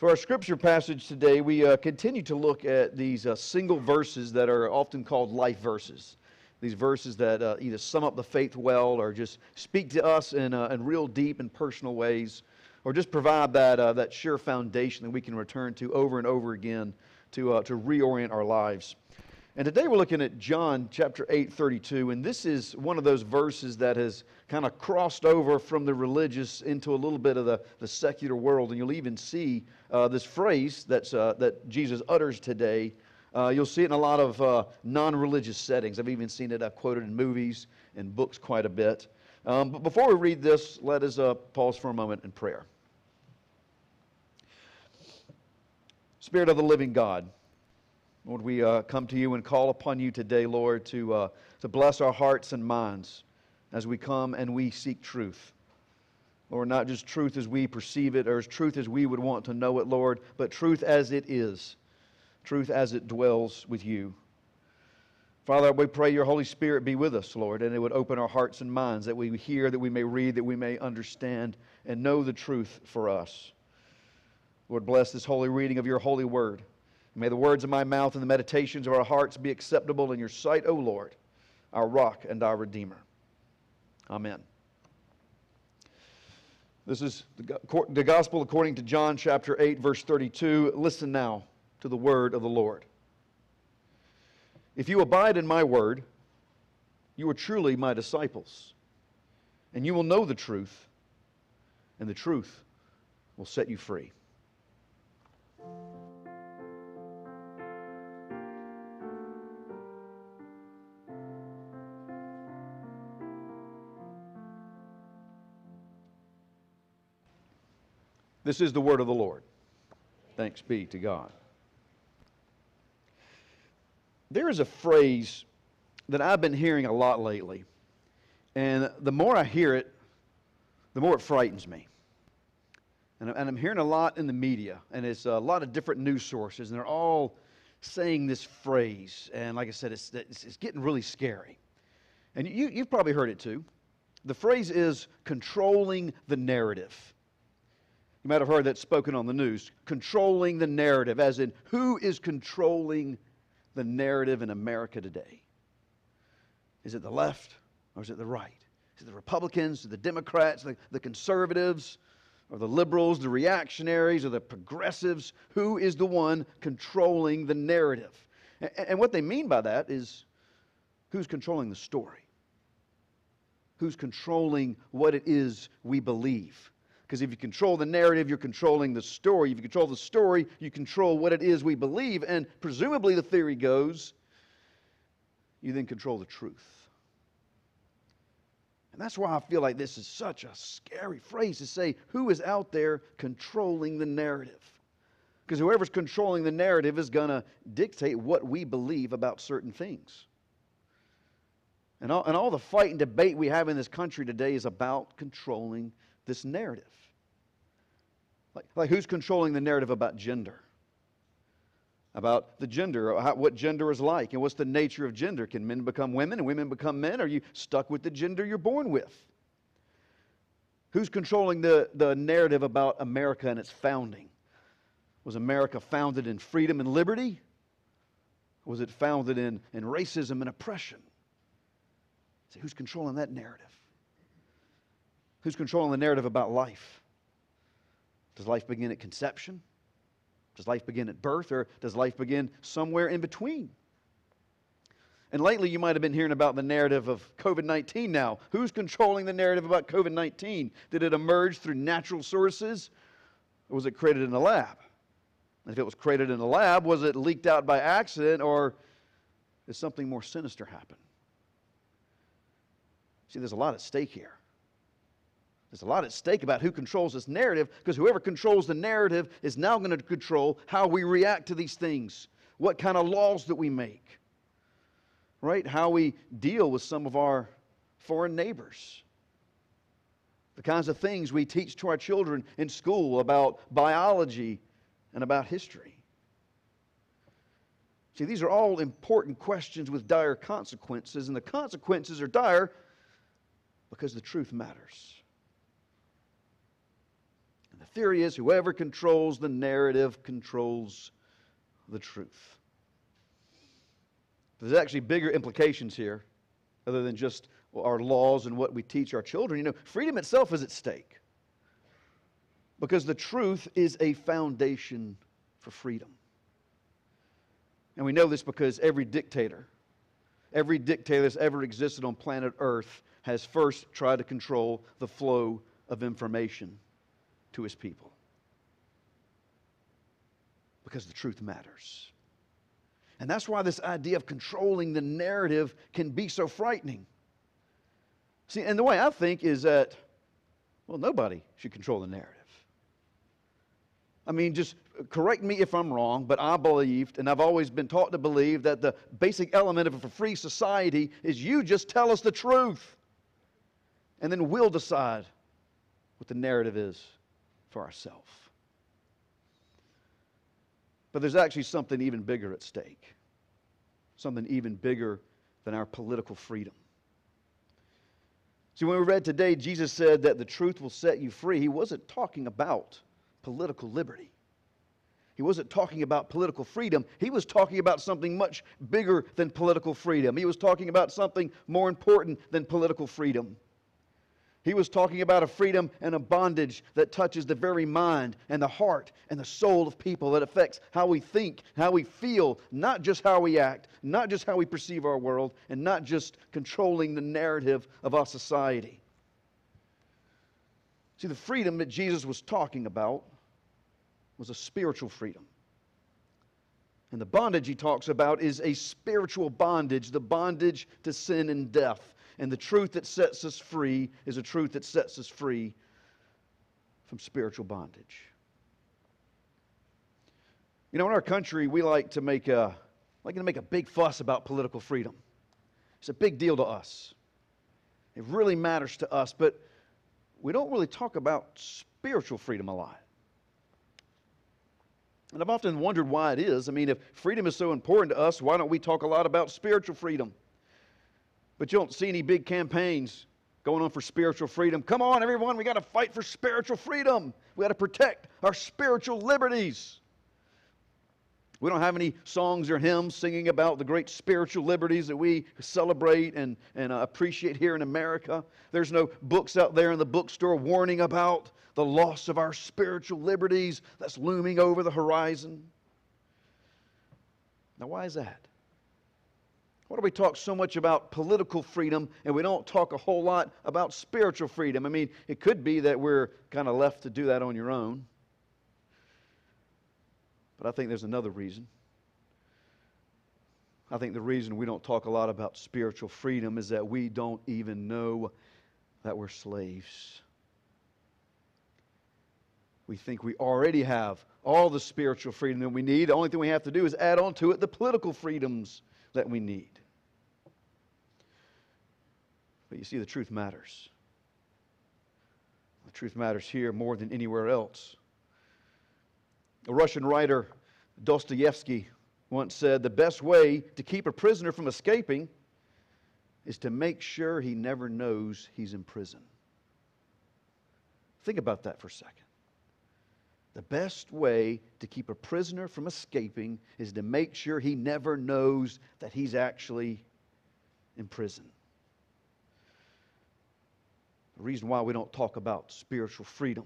For our scripture passage today, we uh, continue to look at these uh, single verses that are often called life verses. These verses that uh, either sum up the faith well or just speak to us in, uh, in real deep and personal ways, or just provide that, uh, that sure foundation that we can return to over and over again to, uh, to reorient our lives. And today we're looking at John chapter 8, 32, and this is one of those verses that has kind of crossed over from the religious into a little bit of the, the secular world. And you'll even see uh, this phrase that's, uh, that Jesus utters today. Uh, you'll see it in a lot of uh, non religious settings. I've even seen it uh, quoted in movies and books quite a bit. Um, but before we read this, let us uh, pause for a moment in prayer. Spirit of the living God, Lord, we uh, come to you and call upon you today, Lord, to, uh, to bless our hearts and minds as we come and we seek truth. Lord, not just truth as we perceive it or as truth as we would want to know it, Lord, but truth as it is, truth as it dwells with you. Father, we pray your Holy Spirit be with us, Lord, and it would open our hearts and minds that we hear, that we may read, that we may understand and know the truth for us. Lord, bless this holy reading of your holy word. May the words of my mouth and the meditations of our hearts be acceptable in your sight, O Lord, our rock and our redeemer. Amen. This is the gospel according to John chapter 8, verse 32. Listen now to the word of the Lord. If you abide in my word, you are truly my disciples, and you will know the truth, and the truth will set you free. This is the word of the Lord. Thanks be to God. There is a phrase that I've been hearing a lot lately, and the more I hear it, the more it frightens me. And I'm hearing a lot in the media, and it's a lot of different news sources, and they're all saying this phrase. And like I said, it's, it's, getting really scary. And you, you've probably heard it too. The phrase is controlling the narrative. You might have heard that spoken on the news. Controlling the narrative, as in who is controlling the narrative in America today? Is it the left or is it the right? Is it the Republicans, the Democrats, the, the conservatives, or the liberals, the reactionaries, or the progressives? Who is the one controlling the narrative? And, and what they mean by that is who's controlling the story? Who's controlling what it is we believe? Because if you control the narrative, you're controlling the story. If you control the story, you control what it is we believe. And presumably, the theory goes, you then control the truth. And that's why I feel like this is such a scary phrase to say who is out there controlling the narrative. Because whoever's controlling the narrative is going to dictate what we believe about certain things. And all, and all the fight and debate we have in this country today is about controlling this narrative. Like, like who's controlling the narrative about gender? About the gender, how, what gender is like, and what's the nature of gender? Can men become women and women become men? Are you stuck with the gender you're born with? Who's controlling the, the narrative about America and its founding? Was America founded in freedom and liberty? Was it founded in, in racism and oppression? See, who's controlling that narrative? Who's controlling the narrative about life? Does life begin at conception? Does life begin at birth? Or does life begin somewhere in between? And lately, you might have been hearing about the narrative of COVID 19 now. Who's controlling the narrative about COVID 19? Did it emerge through natural sources? Or was it created in a lab? And if it was created in a lab, was it leaked out by accident? Or did something more sinister happen? See, there's a lot at stake here. There's a lot at stake about who controls this narrative because whoever controls the narrative is now going to control how we react to these things, what kind of laws that we make, right? How we deal with some of our foreign neighbors, the kinds of things we teach to our children in school about biology and about history. See, these are all important questions with dire consequences, and the consequences are dire because the truth matters theory is whoever controls the narrative controls the truth. There's actually bigger implications here, other than just our laws and what we teach our children. You know, freedom itself is at stake. Because the truth is a foundation for freedom. And we know this because every dictator, every dictator that's ever existed on planet Earth has first tried to control the flow of information to his people. Because the truth matters. And that's why this idea of controlling the narrative can be so frightening. See, and the way I think is that, well, nobody should control the narrative. I mean, just correct me if I'm wrong, but I believed, and I've always been taught to believe, that the basic element of a free society is you just tell us the truth. And then we'll decide what the narrative is for ourselves. But there's actually something even bigger at stake, something even bigger than our political freedom. See, when we read today, Jesus said that the truth will set you free. He wasn't talking about political liberty. He wasn't talking about political freedom. He was talking about something much bigger than political freedom. He was talking about something more important than political freedom. He was talking about a freedom and a bondage that touches the very mind and the heart and the soul of people, that affects how we think, how we feel, not just how we act, not just how we perceive our world, and not just controlling the narrative of our society. See, the freedom that Jesus was talking about was a spiritual freedom. And the bondage he talks about is a spiritual bondage, the bondage to sin and death. And the truth that sets us free is a truth that sets us free from spiritual bondage. You know, in our country, we like to make a, like to make a big fuss about political freedom. It's a big deal to us. It really matters to us, but we don't really talk about spiritual freedom a lot. And I've often wondered why it is. I mean, if freedom is so important to us, why don't we talk a lot about spiritual freedom? But you don't see any big campaigns going on for spiritual freedom. Come on, everyone, we got to fight for spiritual freedom. We got to protect our spiritual liberties. We don't have any songs or hymns singing about the great spiritual liberties that we celebrate and, and uh, appreciate here in America. There's no books out there in the bookstore warning about the loss of our spiritual liberties that's looming over the horizon. Now, why is that? Why do we talk so much about political freedom and we don't talk a whole lot about spiritual freedom? I mean, it could be that we're kind of left to do that on your own. But I think there's another reason. I think the reason we don't talk a lot about spiritual freedom is that we don't even know that we're slaves. We think we already have all the spiritual freedom that we need. The only thing we have to do is add on to it the political freedoms that we need. But you see, the truth matters. The truth matters here more than anywhere else. A Russian writer, Dostoevsky, once said the best way to keep a prisoner from escaping is to make sure he never knows he's in prison. Think about that for a second. The best way to keep a prisoner from escaping is to make sure he never knows that he's actually in prison. The reason why we don't talk about spiritual freedom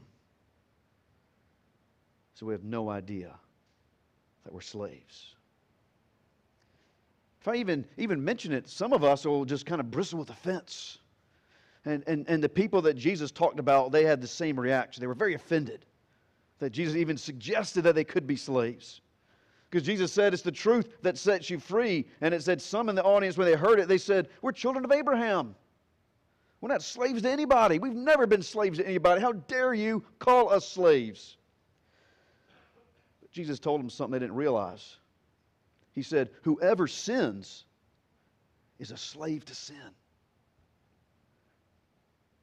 is we have no idea that we're slaves. If I even, even mention it, some of us will just kind of bristle with offense. And, and, and the people that Jesus talked about, they had the same reaction. They were very offended that Jesus even suggested that they could be slaves. Because Jesus said it's the truth that sets you free. And it said some in the audience, when they heard it, they said, We're children of Abraham. We're not slaves to anybody. We've never been slaves to anybody. How dare you call us slaves? But Jesus told them something they didn't realize. He said, Whoever sins is a slave to sin.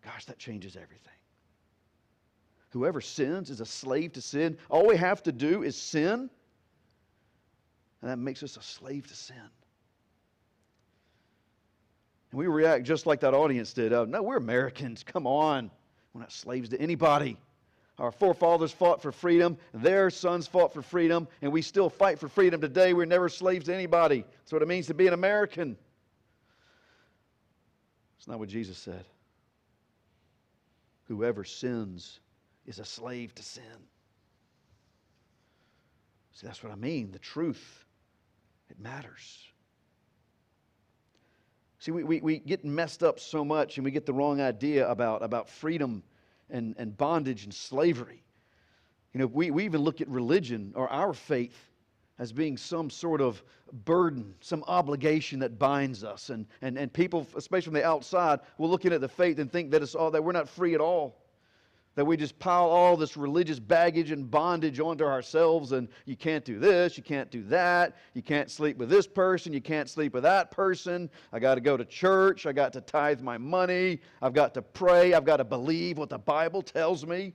Gosh, that changes everything. Whoever sins is a slave to sin. All we have to do is sin, and that makes us a slave to sin. And we react just like that audience did. Oh, no, we're Americans. Come on. We're not slaves to anybody. our forefathers fought for freedom, their sons fought for freedom, and we still fight for freedom today. We're never slaves to anybody. That's what it means to be an American. It's not what Jesus said. Whoever sins is a slave to sin. See, that's what I mean. The truth, it matters. See, we, we, we get messed up so much and we get the wrong idea about, about freedom and, and bondage and slavery. You know, we, we even look at religion or our faith as being some sort of burden, some obligation that binds us. And, and, and people, especially from the outside, will look at the faith and think that it's all that we're not free at all. That we just pile all this religious baggage and bondage onto ourselves, and you can't do this, you can't do that, you can't sleep with this person, you can't sleep with that person. I got to go to church, I got to tithe my money, I've got to pray, I've got to believe what the Bible tells me.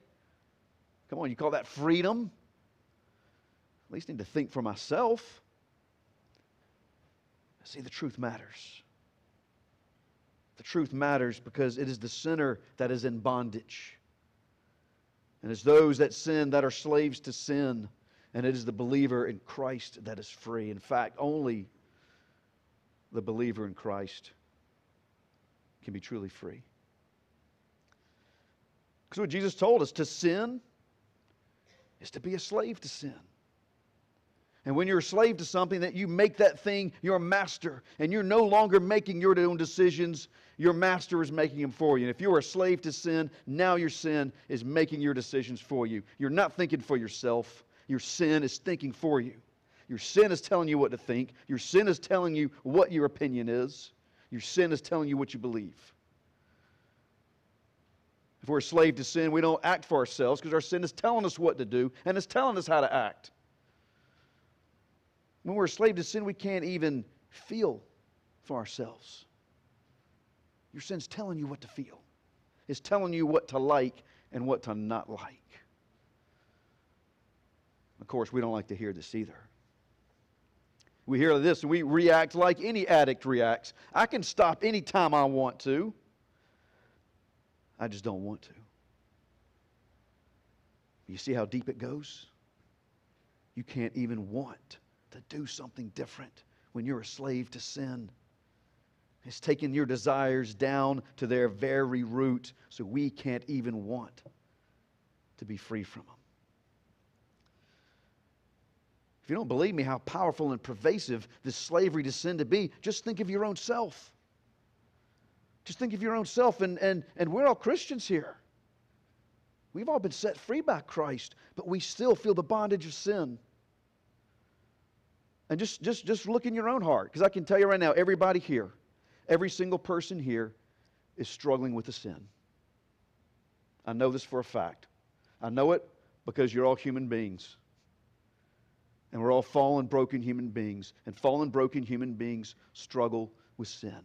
Come on, you call that freedom? At least need to think for myself. See, the truth matters. The truth matters because it is the sinner that is in bondage. And it's those that sin that are slaves to sin. And it is the believer in Christ that is free. In fact, only the believer in Christ can be truly free. Because what Jesus told us to sin is to be a slave to sin. And when you're a slave to something, that you make that thing your master, and you're no longer making your own decisions, your master is making them for you. And if you are a slave to sin, now your sin is making your decisions for you. You're not thinking for yourself, your sin is thinking for you. Your sin is telling you what to think, your sin is telling you what your opinion is, your sin is telling you what you believe. If we're a slave to sin, we don't act for ourselves because our sin is telling us what to do and it's telling us how to act. When we're a slave to sin, we can't even feel for ourselves. Your sin's telling you what to feel, it's telling you what to like and what to not like. Of course, we don't like to hear this either. We hear this and we react like any addict reacts. I can stop anytime I want to. I just don't want to. You see how deep it goes? You can't even want to do something different when you're a slave to sin. It's taking your desires down to their very root so we can't even want to be free from them. If you don't believe me how powerful and pervasive this slavery to sin to be, just think of your own self. Just think of your own self, and, and, and we're all Christians here. We've all been set free by Christ, but we still feel the bondage of sin. And just, just, just look in your own heart, because I can tell you right now, everybody here, every single person here is struggling with a sin. I know this for a fact. I know it because you're all human beings. And we're all fallen, broken human beings. And fallen, broken human beings struggle with sin.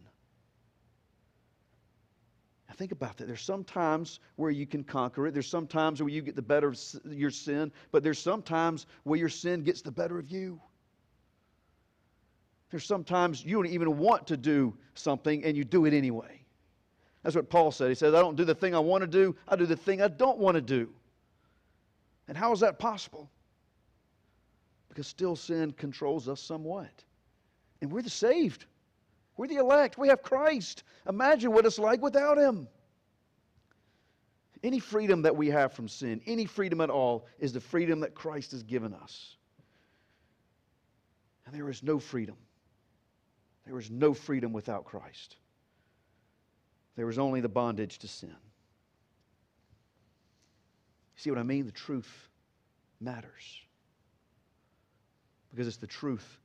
Now think about that. There's some times where you can conquer it. There's some times where you get the better of your sin, but there's some times where your sin gets the better of you. There's sometimes you don't even want to do something and you do it anyway. That's what Paul said. He says, I don't do the thing I want to do, I do the thing I don't want to do. And how is that possible? Because still sin controls us somewhat. And we're the saved. We're the elect. We have Christ. Imagine what it's like without Him. Any freedom that we have from sin, any freedom at all, is the freedom that Christ has given us. And there is no freedom there was no freedom without Christ. There was only the bondage to sin. See what I mean? The truth matters. Because it's the truth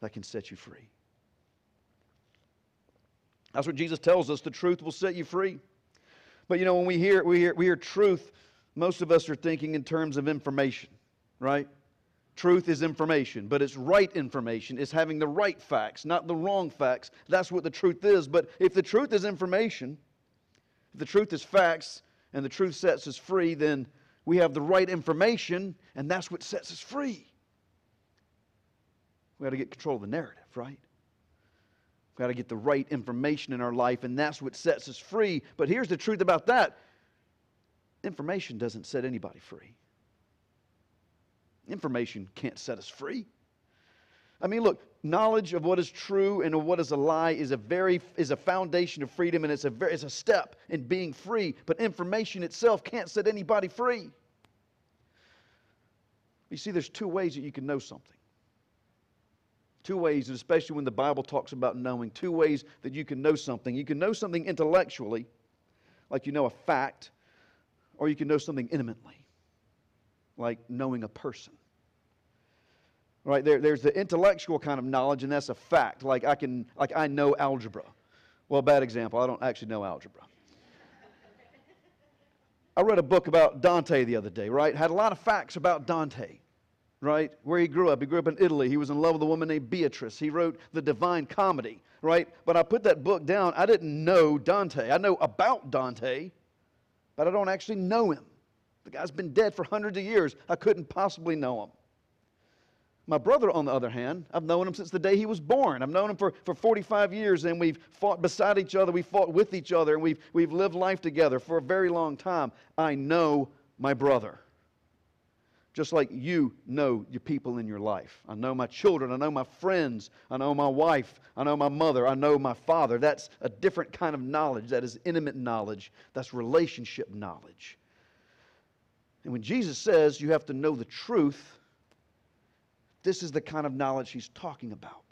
that can set you free. That's what Jesus tells us. The truth will set you free. But you know, when we hear, we hear, we hear truth, most of us are thinking in terms of information, right? Truth is information, but it's right information. It's having the right facts, not the wrong facts. That's what the truth is. But if the truth is information, if the truth is facts, and the truth sets us free, then we have the right information, and that's what sets us free. We got to get control of the narrative, right? We got to get the right information in our life, and that's what sets us free. But here's the truth about that information doesn't set anybody free. Information can't set us free. I mean, look, knowledge of what is true and of what is a lie is a very is a foundation of freedom, and it's a very, it's a step in being free. But information itself can't set anybody free. You see, there's two ways that you can know something. Two ways, and especially when the Bible talks about knowing, two ways that you can know something. You can know something intellectually, like you know a fact, or you can know something intimately, like knowing a person. Right there, there's the intellectual kind of knowledge, and that's a fact. Like I can, like I know algebra. Well, bad example. I don't actually know algebra. I read a book about Dante the other day. Right, had a lot of facts about Dante. Right, where he grew up. He grew up in Italy. He was in love with a woman named Beatrice. He wrote the Divine Comedy. Right, but I put that book down. I didn't know Dante. I know about Dante, but I don't actually know him. The guy's been dead for hundreds of years. I couldn't possibly know him. My brother, on the other hand, I've known him since the day he was born. I've known him for, for 45 years, and we've fought beside each other. We've fought with each other, and we've, we've lived life together for a very long time. I know my brother. Just like you know your people in your life. I know my children. I know my friends. I know my wife. I know my mother. I know my father. That's a different kind of knowledge. That is intimate knowledge. That's relationship knowledge. And when Jesus says you have to know the truth, this is the kind of knowledge he's talking about.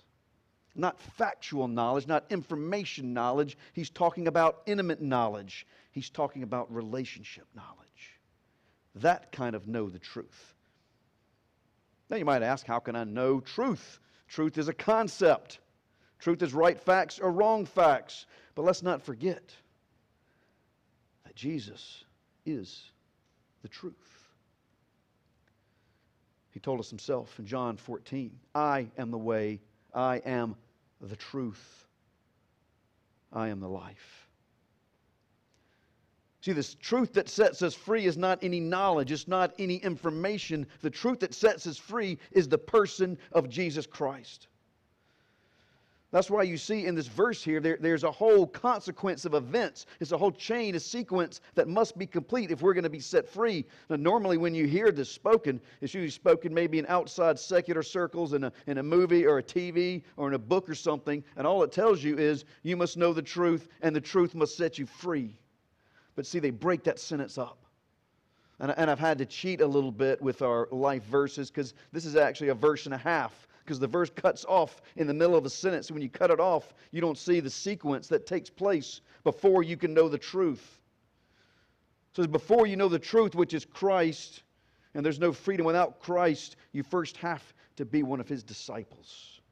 Not factual knowledge, not information knowledge. He's talking about intimate knowledge. He's talking about relationship knowledge. That kind of know the truth. Now you might ask, how can I know truth? Truth is a concept. Truth is right facts or wrong facts. But let's not forget that Jesus is the truth. He told us himself in John 14 I am the way, I am the truth, I am the life. See, this truth that sets us free is not any knowledge, it's not any information. The truth that sets us free is the person of Jesus Christ. That's why you see in this verse here, there, there's a whole consequence of events. It's a whole chain, a sequence that must be complete if we're going to be set free. Now, normally, when you hear this spoken, it's usually spoken maybe in outside secular circles, in a, in a movie or a TV or in a book or something, and all it tells you is you must know the truth, and the truth must set you free. But see, they break that sentence up. And, and I've had to cheat a little bit with our life verses because this is actually a verse and a half because the verse cuts off in the middle of a sentence. When you cut it off, you don't see the sequence that takes place before you can know the truth. So before you know the truth, which is Christ, and there's no freedom without Christ, you first have to be one of his disciples.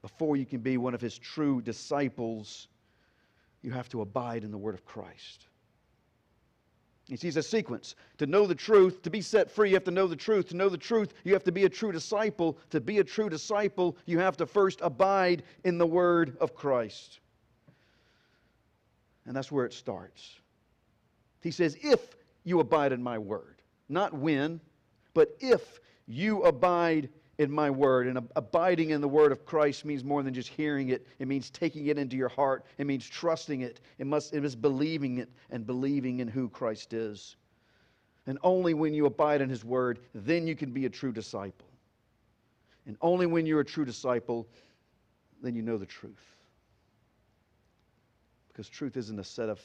Before you can be one of his true disciples, you have to abide in the word of Christ. He sees a sequence. To know the truth, to be set free, you have to know the truth. To know the truth, you have to be a true disciple. To be a true disciple, you have to first abide in the word of Christ. And that's where it starts. He says, If you abide in my word, not when, but if you abide in my word. And abiding in the word of Christ means more than just hearing it, it means taking it into your heart, it means trusting it, it, must, it is believing it and believing in who Christ is. And only when you abide in his word, then you can be a true disciple. And only when you're a true disciple, then you know the truth. Because truth isn't a set of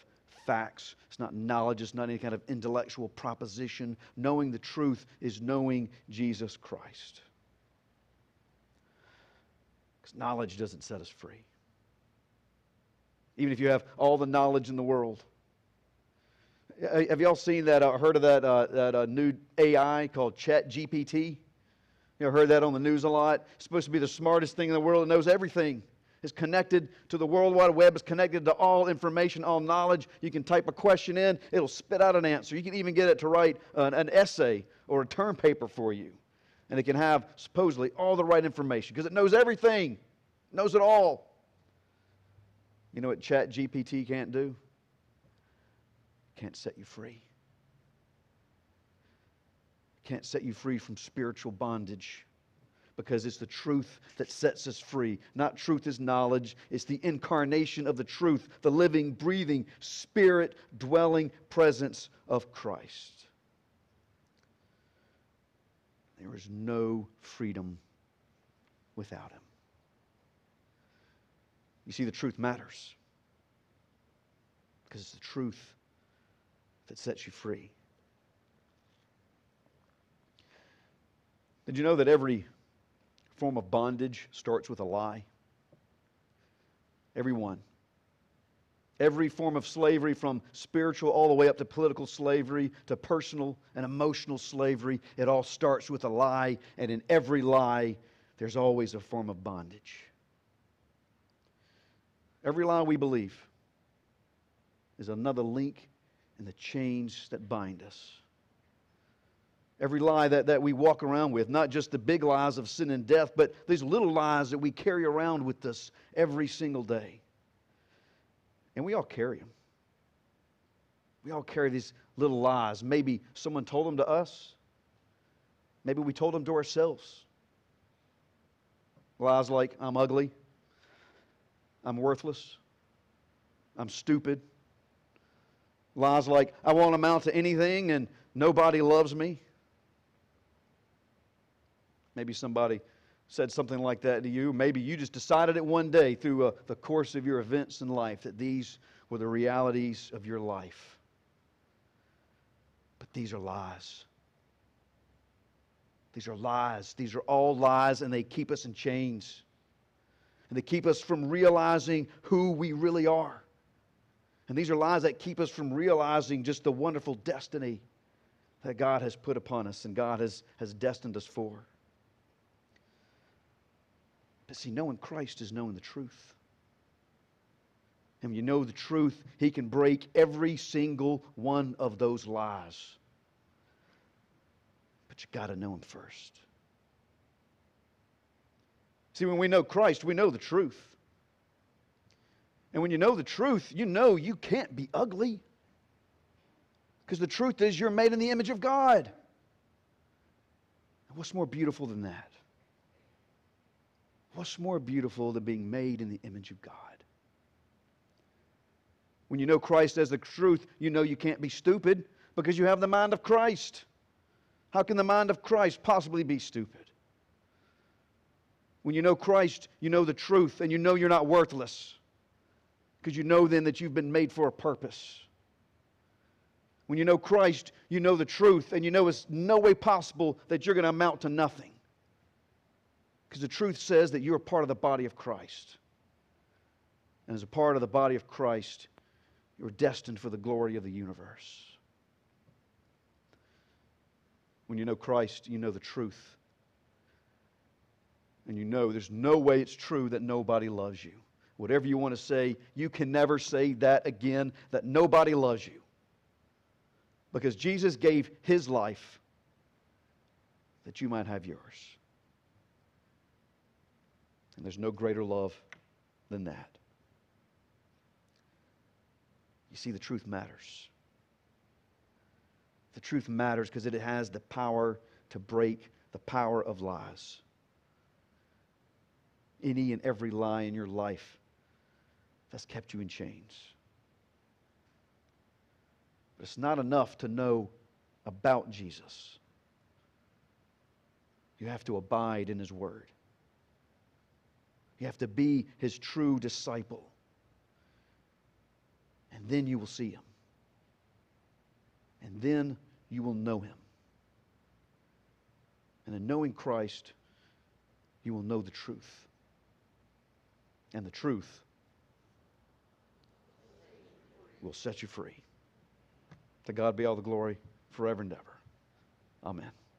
facts, it's not knowledge, it's not any kind of intellectual proposition. Knowing the truth is knowing Jesus Christ. Because knowledge doesn't set us free. Even if you have all the knowledge in the world. Have y'all seen that, uh, heard of that, uh, that uh, new AI called Chat GPT? You ever heard that on the news a lot? It's supposed to be the smartest thing in the world. It knows everything. It's connected to the World Wide Web. It's connected to all information, all knowledge. You can type a question in, it'll spit out an answer. You can even get it to write an, an essay or a term paper for you and it can have supposedly all the right information because it knows everything, knows it all. You know what Chat GPT can't do? Can't set you free. Can't set you free from spiritual bondage. because it's the truth that sets us free. Not truth is knowledge, it's the incarnation of the truth, the living, breathing, spirit dwelling presence of Christ. There is no freedom without Him. You see, the truth matters because it's the truth that sets you free. Did you know that every form of bondage starts with a lie? Every one. Every form of slavery, from spiritual all the way up to political slavery to personal and emotional slavery, it all starts with a lie, and in every lie, there's always a form of bondage. Every lie we believe is another link in the chains that bind us. Every lie that, that we walk around with, not just the big lies of sin and death, but these little lies that we carry around with us every single day. And we all carry them. We all carry these little lies. Maybe someone told them to us. Maybe we told them to ourselves. Lies like, I'm ugly. I'm worthless. I'm stupid. Lies like, I won't amount to anything and nobody loves me. Maybe somebody said something like that to you. Maybe you just decided it one day through uh, the course of your events in life that these were the realities of your life. But these are lies. These are lies. These are all lies, and they keep us in chains. And they keep us from realizing who we really are. And these are lies that keep us from realizing just the wonderful destiny that God has put upon us and God has, has destined us for. But see, knowing Christ is knowing the truth. And when you know the truth, He can break every single one of those lies. But you got to know Him first. See, when we know Christ, we know the truth. And when you know the truth, you know you can't be ugly. Because the truth is, you're made in the image of God. And what's more beautiful than that? What's more beautiful than being made in the image of God? When you know Christ as the truth, you know you can't be stupid because you have the mind of Christ. How can the mind of Christ possibly be stupid? When you know Christ, you know the truth and you know you're not worthless because you know then that you've been made for a purpose. When you know Christ, you know the truth and you know it's no way possible that you're going to amount to nothing. Because the truth says that you are part of the body of Christ. And as a part of the body of Christ, you're destined for the glory of the universe. When you know Christ, you know the truth. And you know there's no way it's true that nobody loves you. Whatever you want to say, you can never say that again, that nobody loves you. Because Jesus gave his life that you might have yours. And there's no greater love than that. You see, the truth matters. The truth matters because it has the power to break the power of lies. Any and every lie in your life that's kept you in chains. But it's not enough to know about Jesus. You have to abide in His Word. You have to be his true disciple. And then you will see him. And then you will know him. And in knowing Christ, you will know the truth. And the truth will set you free. To God be all the glory forever and ever. Amen.